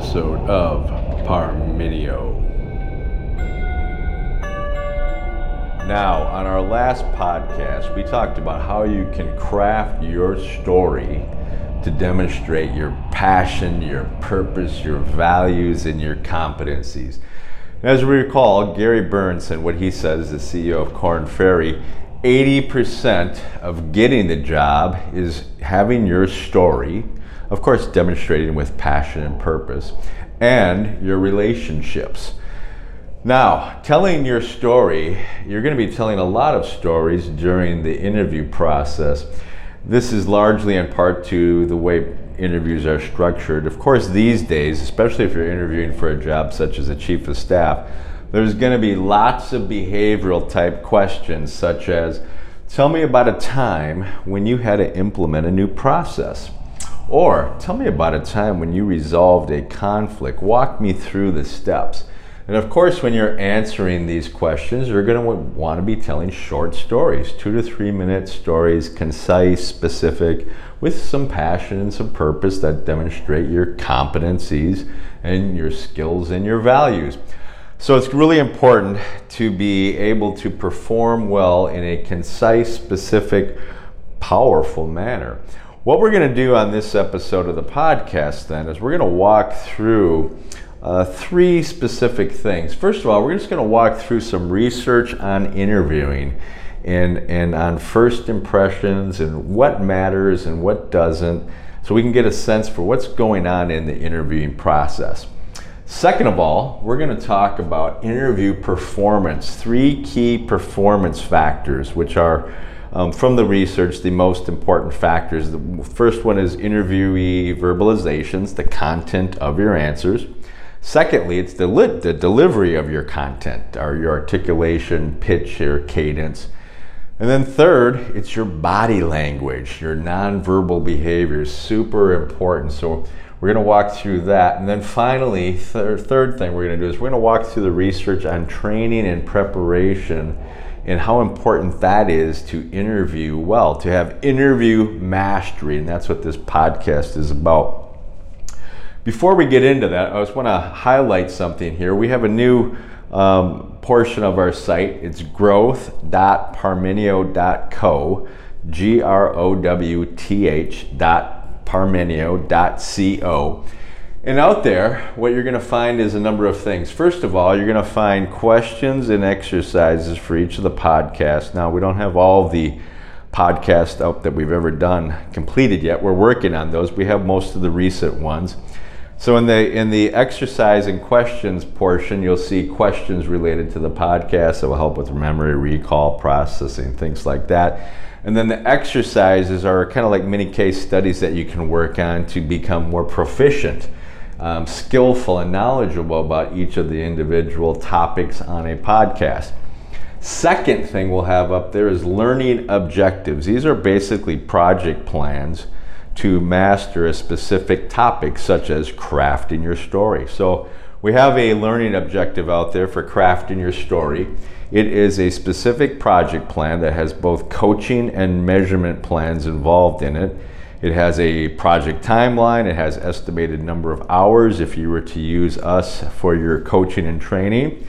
episode of Parmenio. Now, on our last podcast, we talked about how you can craft your story to demonstrate your passion, your purpose, your values, and your competencies. As we recall, Gary Burnison what he says, the CEO of Korn Ferry, 80% of getting the job is having your story, of course, demonstrating with passion and purpose, and your relationships. Now, telling your story, you're going to be telling a lot of stories during the interview process. This is largely in part to the way interviews are structured. Of course, these days, especially if you're interviewing for a job such as a chief of staff, there's going to be lots of behavioral type questions, such as Tell me about a time when you had to implement a new process. Or tell me about a time when you resolved a conflict. Walk me through the steps. And of course, when you're answering these questions, you're going to want to be telling short stories, two to three minute stories, concise, specific, with some passion and some purpose that demonstrate your competencies and your skills and your values. So it's really important to be able to perform well in a concise, specific, powerful manner. What we're going to do on this episode of the podcast then is we're going to walk through uh, three specific things. First of all, we're just going to walk through some research on interviewing and, and on first impressions and what matters and what doesn't so we can get a sense for what's going on in the interviewing process. Second of all, we're going to talk about interview performance, three key performance factors, which are um, from the research the most important factors. The first one is interviewee verbalizations, the content of your answers. Secondly, it's the, the delivery of your content, or your articulation, pitch, or cadence. And then third, it's your body language, your nonverbal behavior is super important. So we're going to walk through that. And then finally, third thing we're going to do is we're going to walk through the research on training and preparation and how important that is to interview well, to have interview mastery. And that's what this podcast is about. Before we get into that, I just want to highlight something here. We have a new um, portion of our site. It's growth.parmenio.co, G R O W T H dot parmenio.co. And out there, what you're going to find is a number of things. First of all, you're going to find questions and exercises for each of the podcasts. Now, we don't have all the podcasts out that we've ever done completed yet. We're working on those. We have most of the recent ones. So in the in the exercise and questions portion, you'll see questions related to the podcast that will help with memory recall, processing, things like that. And then the exercises are kind of like mini case studies that you can work on to become more proficient, um, skillful, and knowledgeable about each of the individual topics on a podcast. Second thing we'll have up there is learning objectives. These are basically project plans to master a specific topic, such as crafting your story. So we have a learning objective out there for crafting your story. It is a specific project plan that has both coaching and measurement plans involved in it. It has a project timeline, it has estimated number of hours if you were to use us for your coaching and training.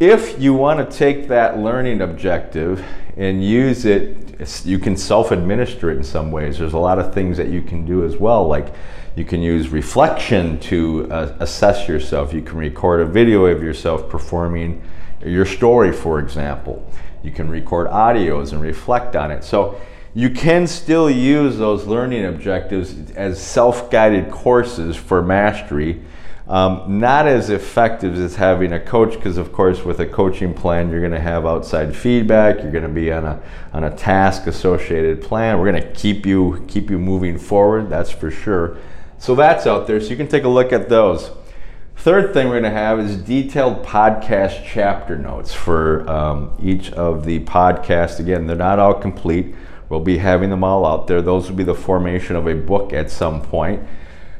If you want to take that learning objective and use it, you can self administer it in some ways. There's a lot of things that you can do as well, like you can use reflection to uh, assess yourself. You can record a video of yourself performing your story, for example. You can record audios and reflect on it. So you can still use those learning objectives as self guided courses for mastery. Um, not as effective as having a coach because of course with a coaching plan you're going to have outside feedback you're going to be on a on a task associated plan we're going to keep you keep you moving forward that's for sure so that's out there so you can take a look at those Third thing we're going to have is detailed podcast chapter notes for um, each of the podcasts. Again, they're not all complete. We'll be having them all out there. Those will be the formation of a book at some point.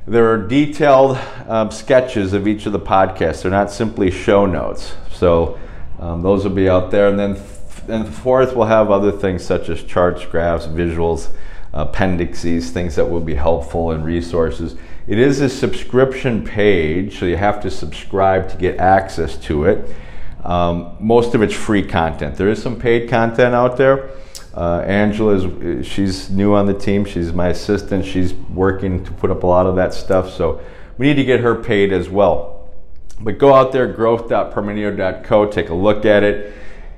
There are detailed um, sketches of each of the podcasts. They're not simply show notes. So um, those will be out there. And then, th- and fourth, we'll have other things such as charts, graphs, visuals, appendices, things that will be helpful and resources. It is a subscription page, so you have to subscribe to get access to it. Um, most of it's free content. There is some paid content out there. Uh, Angela is she's new on the team. She's my assistant. She's working to put up a lot of that stuff. So we need to get her paid as well. But go out there, growth.parmenio.co, take a look at it.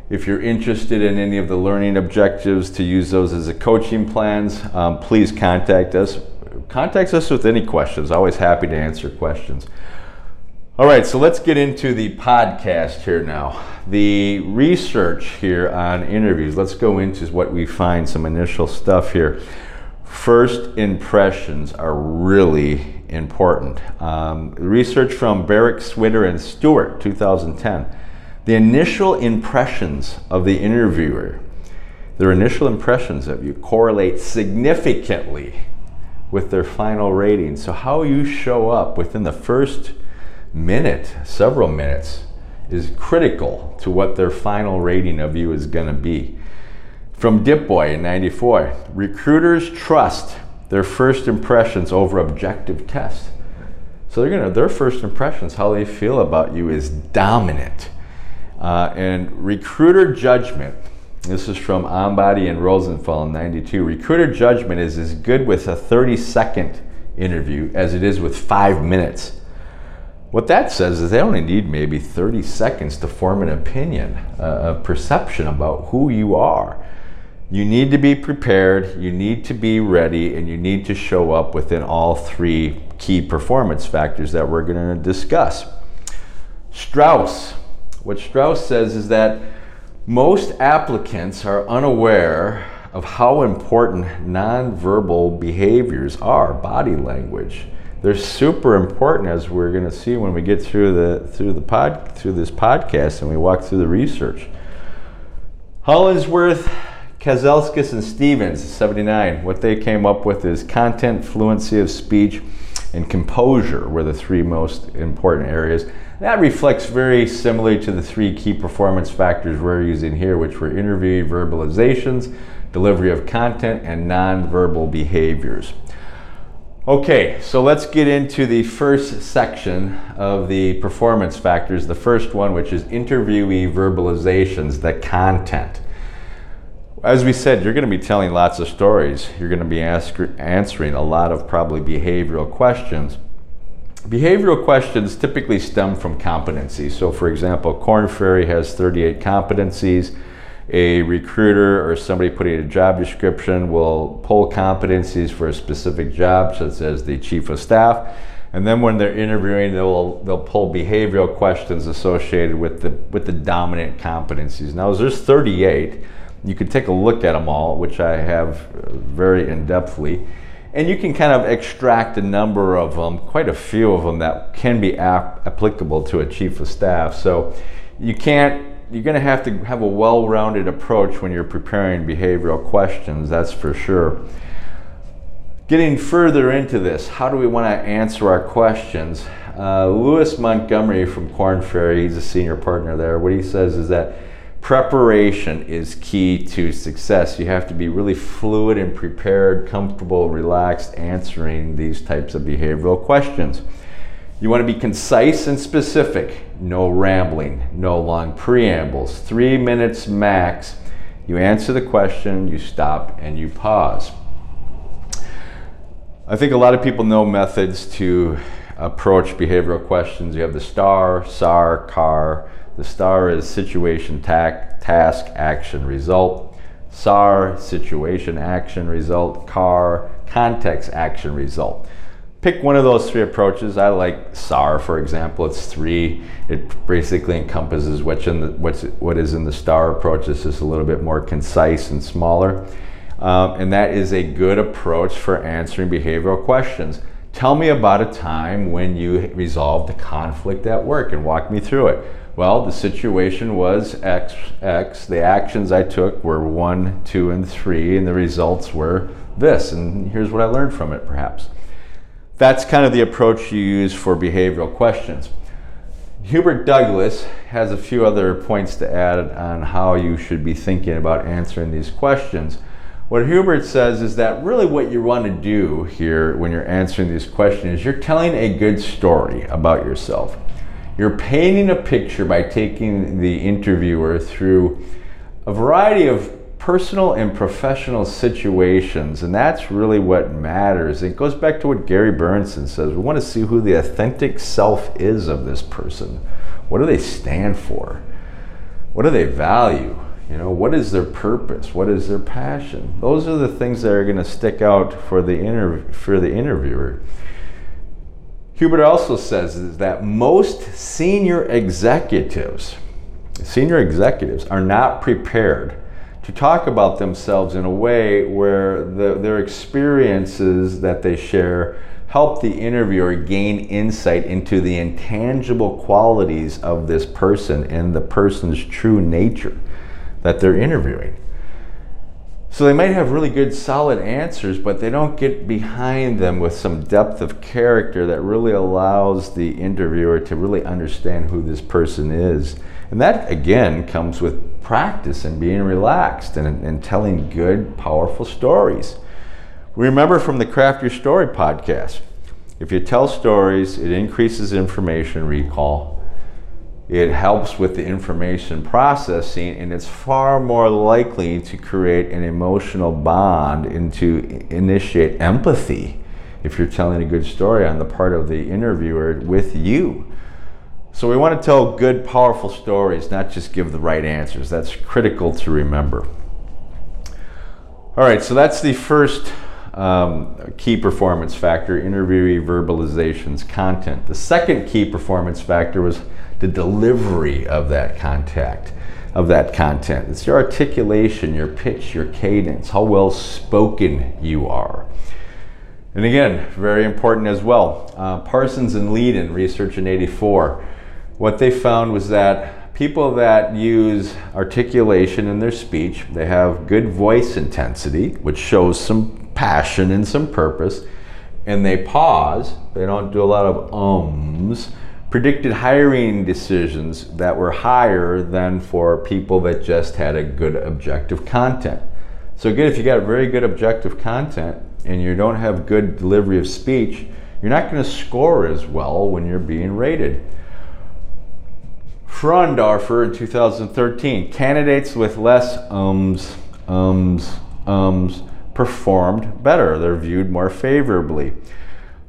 If you're interested in any of the learning objectives to use those as a coaching plans, um, please contact us. Contact us with any questions. Always happy to answer questions. All right, so let's get into the podcast here now. The research here on interviews, let's go into what we find, some initial stuff here. First impressions are really important. Um, research from Barrick, Swider, and Stewart, 2010. The initial impressions of the interviewer, their initial impressions of you, correlate significantly with their final rating. So, how you show up within the first minute, several minutes, is critical to what their final rating of you is going to be. From Dipboye in 94, recruiters trust their first impressions over objective tests. So they're gonna their first impressions, how they feel about you, is dominant. Uh, and recruiter judgment. This is from Ambady and Rosenthal in 92. Recruiter judgment is as good with a 30 second interview as it is with five minutes. What that says is they only need maybe 30 seconds to form an opinion, uh, a perception about who you are. You need to be prepared, you need to be ready, and you need to show up within all three key performance factors that we're going to discuss. Strauss, what Strauss says is that most applicants are unaware of how important nonverbal behaviors are, body language they're super important as we're going to see when we get through the through the pod through this podcast and we walk through the research. Hollandsworth, Kazelskis, and Stevens, 79. What they came up with is content, fluency of speech, and composure were the three most important areas. That reflects very similarly to the three key performance factors we're using here, which were interview verbalizations, delivery of content, and nonverbal behaviors. Okay, so let's get into the first section of the performance factors. The first one, which is interviewee verbalizations, the content. As we said, you're going to be telling lots of stories. You're going to be ask, answering a lot of probably behavioral questions. Behavioral questions typically stem from competencies. So, for example, Korn Ferry has 38 competencies a recruiter or somebody putting a job description will pull competencies for a specific job, such as the chief of staff. And then when they're interviewing, they'll they'll pull behavioral questions associated with the with the dominant competencies. Now, there's 38. You can take a look at them all, which I have uh, very in depthly, and you can kind of extract a number of them, quite a few of them that can be ap- applicable to a chief of staff. So you can't you're going to have to have a well-rounded approach when you're preparing behavioral questions that's for sure. Getting further into this how do we want to answer our questions? Uh, lewis montgomery from korn ferry he's a senior partner there. What he says is that preparation is key to success. You have to be really fluid and prepared comfortable relaxed answering these types of behavioral questions you want to be concise and specific. No rambling, no long preambles. Three minutes max. You answer the question, you stop, and you pause. I think a lot of people know methods to approach behavioral questions. You have the STAR, SAR, CAR. The STAR is situation, task, action, result. SAR, situation, action, result. CAR, context, action, result pick one of those three approaches. I like SAR, for example. It's three. It basically encompasses what's in the, what's, what is in the STAR approach. This is a little bit more concise and smaller. Um, and that is a good approach for answering behavioral questions. Tell me about a time when you resolved a conflict at work and walk me through it. Well, the situation was X, X. The actions I took were one, two, and three, and the results were this. And here's what I learned from it, perhaps that's kind of the approach you use for behavioral questions. Hubert Douglas has a few other points to add on how you should be thinking about answering these questions. What Hubert says is that really what you want to do here when you're answering these questions is you're telling a good story about yourself. You're painting a picture by taking the interviewer through a variety of personal and professional situations, and that's really what matters. It goes back to what Gary Burnison says. We want to see who the authentic self is of this person. What do they stand for? What do they value? You know, what is their purpose? What is their passion? Those are the things that are going to stick out for the interv- for the interviewer. Hubert also says that most senior executives, senior executives are not prepared to talk about themselves in a way where the, their experiences that they share help the interviewer gain insight into the intangible qualities of this person and the person's true nature that they're interviewing. So they might have really good, solid answers, but they don't get behind them with some depth of character that really allows the interviewer to really understand who this person is. And that, again, comes with practice and being relaxed and, and telling good, powerful stories. We remember from the Craft Your Story podcast if you tell stories, it increases information recall, it helps with the information processing, and it's far more likely to create an emotional bond and to initiate empathy if you're telling a good story on the part of the interviewer with you. So we want to tell good, powerful stories, not just give the right answers. That's critical to remember. All right, so that's the first um, key performance factor interviewee verbalizations content. The second key performance factor was the delivery of that contact of that content. It's your articulation, your pitch, your cadence, how well spoken you are. And again, very important as well. Uh, Parsons and Liden, research in 84, what they found was that people that use articulation in their speech, they have good voice intensity, which shows some passion and some purpose, and they pause, they don't do a lot of ums, predicted hiring decisions that were higher than for people that just had a good objective content. So again, if you got very good objective content and you don't have good delivery of speech, you're not going to score as well when you're being rated. Fraundorfer in 2013, candidates with less ums, ums, ums performed better. They're viewed more favorably.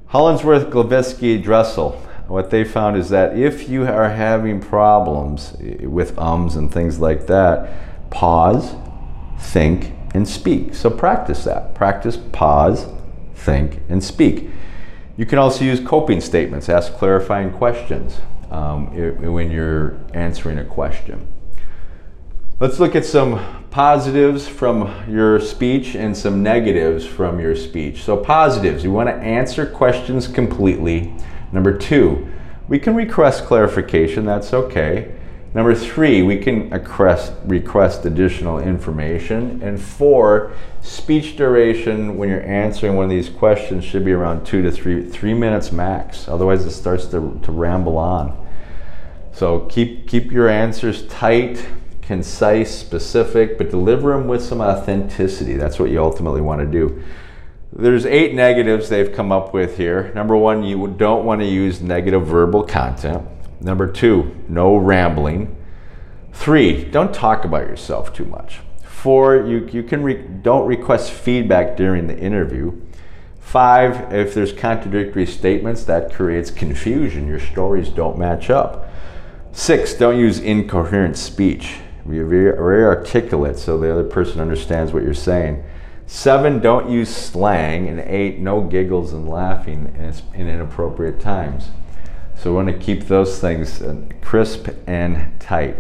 Hollandsworth, Glavitsky, Dressel. What they found is that if you are having problems with ums and things like that, pause, think, and speak. So practice that. Practice pause, think, and speak. You can also use coping statements, ask clarifying questions um, when you're answering a question. Let's look at some positives from your speech and some negatives from your speech. So, positives, you want to answer questions completely. Number two, we can request clarification, that's okay. Number three, we can request, request additional information. And four, speech duration when you're answering one of these questions should be around two to three, three minutes max. Otherwise, it starts to, to ramble on. So keep, keep your answers tight, concise, specific, but deliver them with some authenticity. That's what you ultimately want to do. There's eight negatives they've come up with here. Number one, you don't want to use negative verbal content. Number two, no rambling. Three, don't talk about yourself too much. Four, you, you can re- don't request feedback during the interview. Five, if there's contradictory statements, that creates confusion. Your stories don't match up. Six, don't use incoherent speech. Be very, very articulate so the other person understands what you're saying. Seven, don't use slang. And eight, no giggles and laughing in inappropriate times. So we want to keep those things uh, crisp and tight.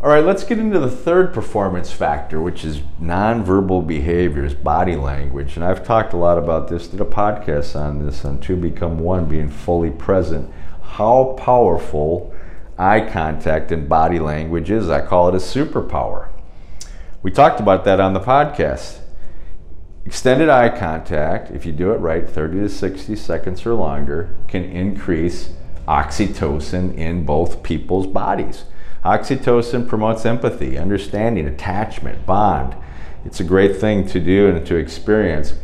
All right, let's get into the third performance factor, which is nonverbal behaviors, body language. And I've talked a lot about this, did a podcast on this, on Two Become One, being fully present. How powerful eye contact and body language is. I call it a superpower. We talked about that on the podcast. Extended eye contact, if you do it right, 30 to 60 seconds or longer, can increase oxytocin in both people's bodies. Oxytocin promotes empathy, understanding, attachment, bond. It's a great thing to do and to experience.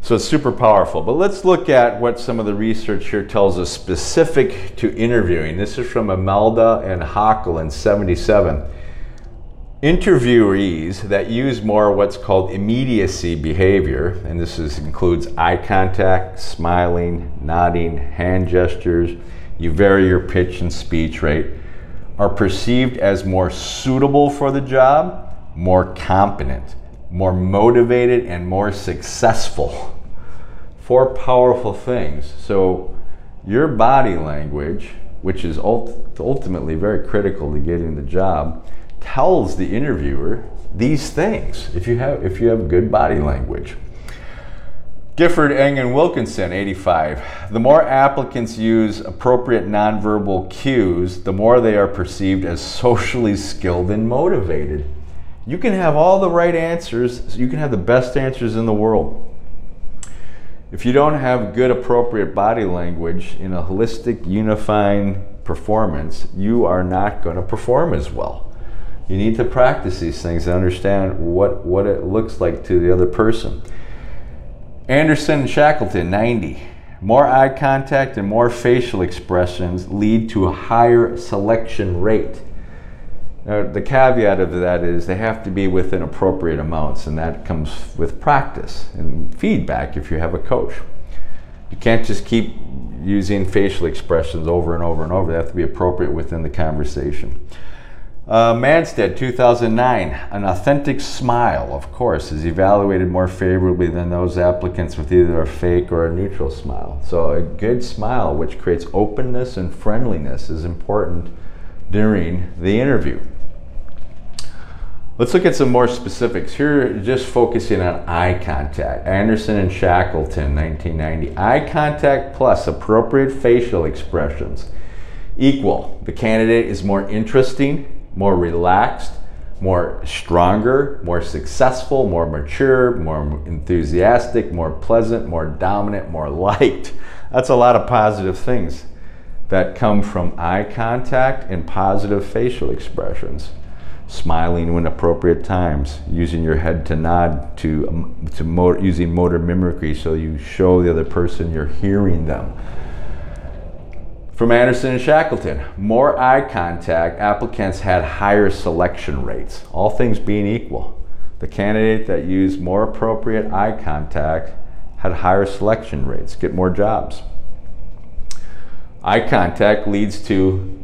So it's super powerful. But let's look at what some of the research here tells us specific to interviewing. This is from Imada and Hakel in 77. Interviewees that use more what's called immediacy behavior, and this is, includes eye contact, smiling, nodding, hand gestures, you vary your pitch and speech rate, are perceived as more suitable for the job, more competent, more motivated, and more successful four powerful things. So, your body language, which is ult- ultimately very critical to getting the job, tells the interviewer these things if you have if you have good body language. Gifford, Ng, and Wilkinson, 85. The more applicants use appropriate nonverbal cues, the more they are perceived as socially skilled and motivated. You can have all the right answers, you can have the best answers in the world if you don't have good, appropriate body language in a holistic, unifying performance, you are not going to perform as well. You need to practice these things and understand what, what it looks like to the other person. Anderson and Shackleton, 90. More eye contact and more facial expressions lead to a higher selection rate. Now, the caveat of that is they have to be within appropriate amounts, and that comes with practice and feedback if you have a coach. You can't just keep using facial expressions over and over and over. They have to be appropriate within the conversation. Uh, Manstead, 2009. An authentic smile, of course, is evaluated more favorably than those applicants with either a fake or a neutral smile. So, a good smile, which creates openness and friendliness, is important during the interview. Let's look at some more specifics. Here, just focusing on eye contact. Anderson and Shackleton, 1990. Eye contact plus appropriate facial expressions equal. The candidate is more interesting, more relaxed, more stronger, more successful, more mature, more enthusiastic, more pleasant, more dominant, more liked. That's a lot of positive things that come from eye contact and positive facial expressions smiling when appropriate times, using your head to nod to, um, to motor, using motor mimicry so you show the other person you're hearing them. From Anderson and Shackleton, more eye contact, applicants had higher selection rates, all things being equal. The candidate that used more appropriate eye contact had higher selection rates, get more jobs. Eye contact leads to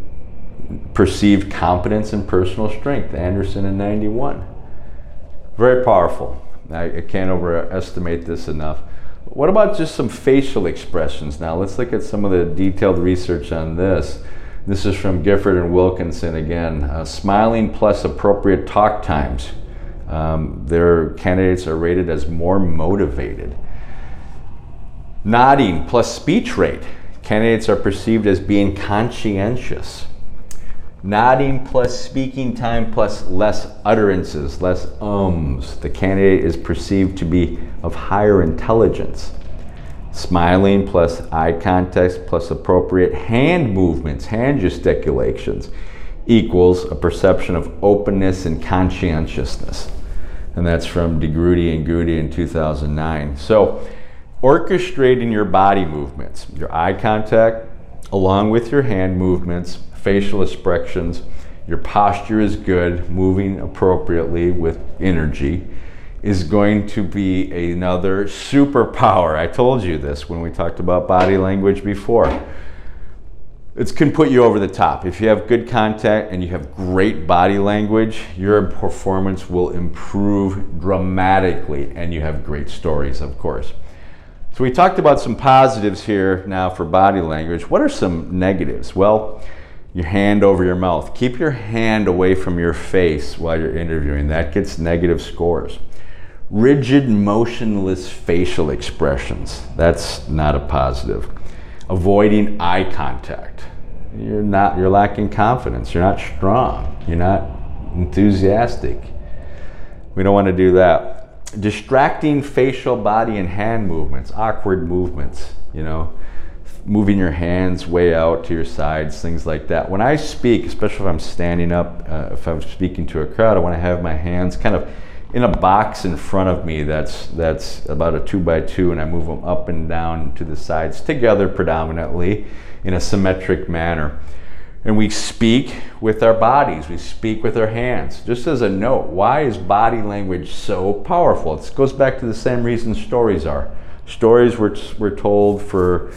perceived competence and personal strength. Anderson in 91. Very powerful. I, I can't overestimate this enough. What about just some facial expressions now? Let's look at some of the detailed research on this. This is from Gifford and Wilkinson again. Uh, smiling plus appropriate talk times. Um, their candidates are rated as more motivated. Nodding plus speech rate. Candidates are perceived as being conscientious. Nodding plus speaking time plus less utterances, less ums. The candidate is perceived to be of higher intelligence. Smiling plus eye contact plus appropriate hand movements, hand gesticulations, equals a perception of openness and conscientiousness. And that's from DeGroot and Gooty in 2009. So, orchestrating your body movements, your eye contact, along with your hand movements, facial expressions, your posture is good, moving appropriately with energy, is going to be another superpower. I told you this when we talked about body language before. It can put you over the top. If you have good contact and you have great body language, your performance will improve dramatically, and you have great stories, of course. So, we talked about some positives here now for body language. What are some negatives? Well, your hand over your mouth. Keep your hand away from your face while you're interviewing. That gets negative scores. Rigid, motionless facial expressions. That's not a positive. Avoiding eye contact. You're not you're lacking confidence. You're not strong. You're not enthusiastic. We don't want to do that. Distracting facial body and hand movements, awkward movements, you know moving your hands way out to your sides, things like that. When I speak, especially if I'm standing up, uh, if I'm speaking to a crowd, I want to have my hands kind of in a box in front of me that's that's about a two by two, and I move them up and down to the sides together predominantly in a symmetric manner. And we speak with our bodies, we speak with our hands. Just as a note, why is body language so powerful? It goes back to the same reason stories are. Stories were, were told for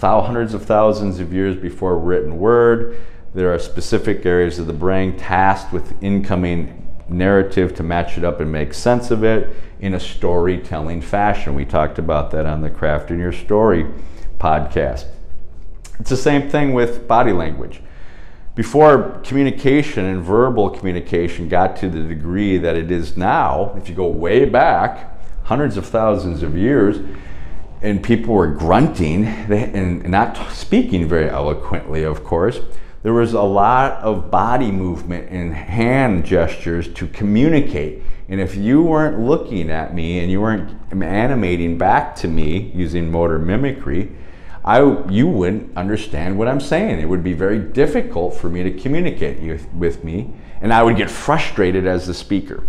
hundreds of thousands of years before written word. There are specific areas of the brain tasked with incoming narrative to match it up and make sense of it in a storytelling fashion. We talked about that on the Crafting Your Story podcast. It's the same thing with body language before communication and verbal communication got to the degree that it is now, if you go way back, hundreds of thousands of years, and people were grunting and not speaking very eloquently, of course, there was a lot of body movement and hand gestures to communicate. And if you weren't looking at me and you weren't animating back to me using motor mimicry, I, you wouldn't understand what I'm saying. It would be very difficult for me to communicate with me, and I would get frustrated as the speaker.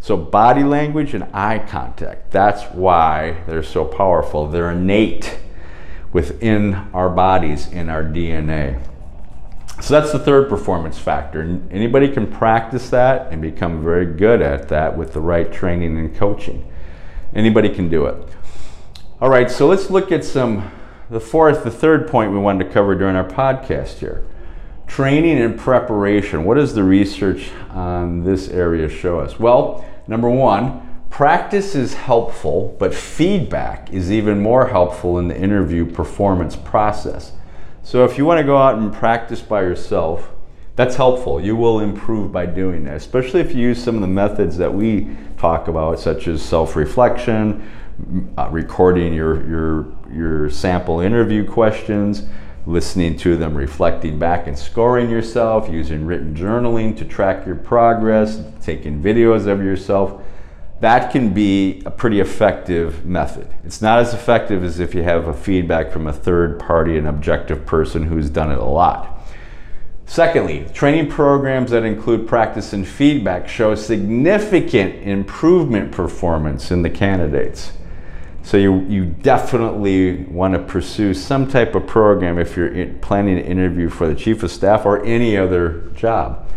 So, body language and eye contact, that's why they're so powerful. They're innate within our bodies, in our DNA. So, that's the third performance factor. Anybody can practice that and become very good at that with the right training and coaching. Anybody can do it. All right, so let's look at some the fourth, the third point we wanted to cover during our podcast here training and preparation. What does the research on this area show us? Well, number one, practice is helpful, but feedback is even more helpful in the interview performance process. So if you want to go out and practice by yourself, that's helpful. You will improve by doing that, especially if you use some of the methods that we talk about, such as self reflection, uh, recording your, your, your sample interview questions, listening to them, reflecting back and scoring yourself, using written journaling to track your progress, taking videos of yourself. That can be a pretty effective method. It's not as effective as if you have a feedback from a third party, an objective person who's done it a lot. Secondly, training programs that include practice and feedback show significant improvement performance in the candidates. So you, you definitely want to pursue some type of program if you're in, planning an interview for the chief of staff or any other job.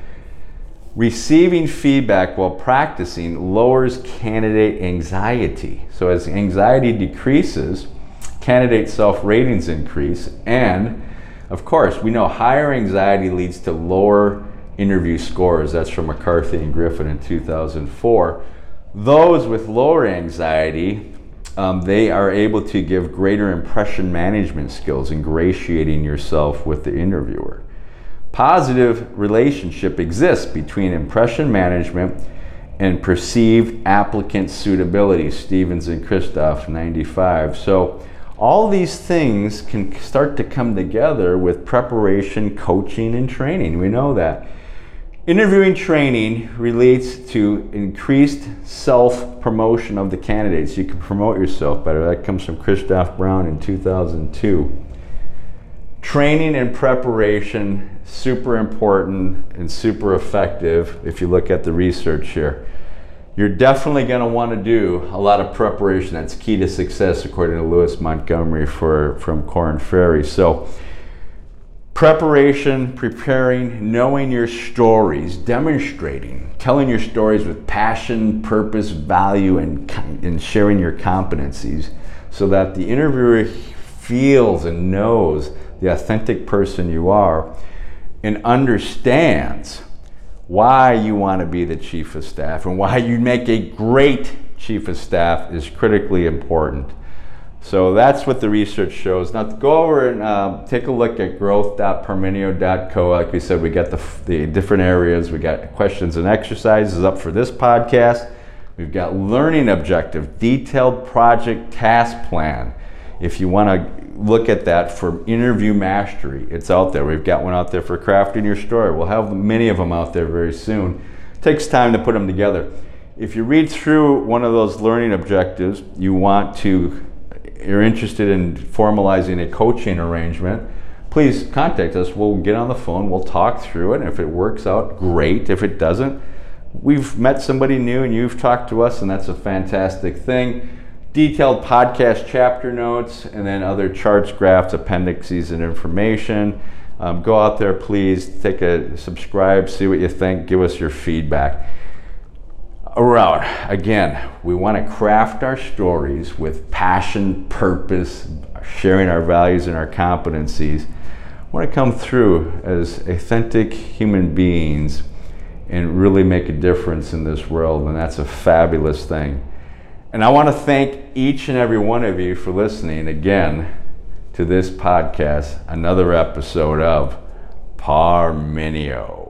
Receiving feedback while practicing lowers candidate anxiety. So as anxiety decreases, candidate self-ratings increase, and of course, we know higher anxiety leads to lower interview scores. That's from McCarthy and Griffin in 2004. Those with lower anxiety um, they are able to give greater impression management skills, ingratiating yourself with the interviewer. Positive relationship exists between impression management and perceived applicant suitability, Stevens and Kristof, 95. So, all these things can start to come together with preparation, coaching, and training. We know that. Interviewing training relates to increased self promotion of the candidates. You can promote yourself better. That comes from Kristof-Brown in 2002. Training and preparation, super important and super effective if you look at the research here. You're definitely going to want to do a lot of preparation. That's key to success, according to Lewis Montgomery for, from Korn Ferry. So, Preparation, preparing, knowing your stories, demonstrating, telling your stories with passion, purpose, value, and, and sharing your competencies so that the interviewer feels and knows the authentic person you are and understands why you want to be the chief of staff and why you make a great chief of staff is critically important. So that's what the research shows. Now go over and uh, take a look at growth.parmenio.co. Like we said, we got the, the different areas. We got questions and exercises up for this podcast. We've got learning objective, detailed project task plan. If you want to look at that for interview mastery, it's out there. We've got one out there for crafting your story. We'll have many of them out there very soon. It takes time to put them together. If you read through one of those learning objectives, you want to you're interested in formalizing a coaching arrangement, please contact us. We'll get on the phone, we'll talk through it. And if it works out, great. If it doesn't, we've met somebody new and you've talked to us, and that's a fantastic thing. Detailed podcast chapter notes, and then other charts, graphs, appendices, and information. Um, go out there, please. Take a subscribe, see what you think, give us your feedback. Around again, we want to craft our stories with passion, purpose, sharing our values and our competencies. We want to come through as authentic human beings and really make a difference in this world, and that's a fabulous thing. And I want to thank each and every one of you for listening again to this podcast, another episode of Parmenio.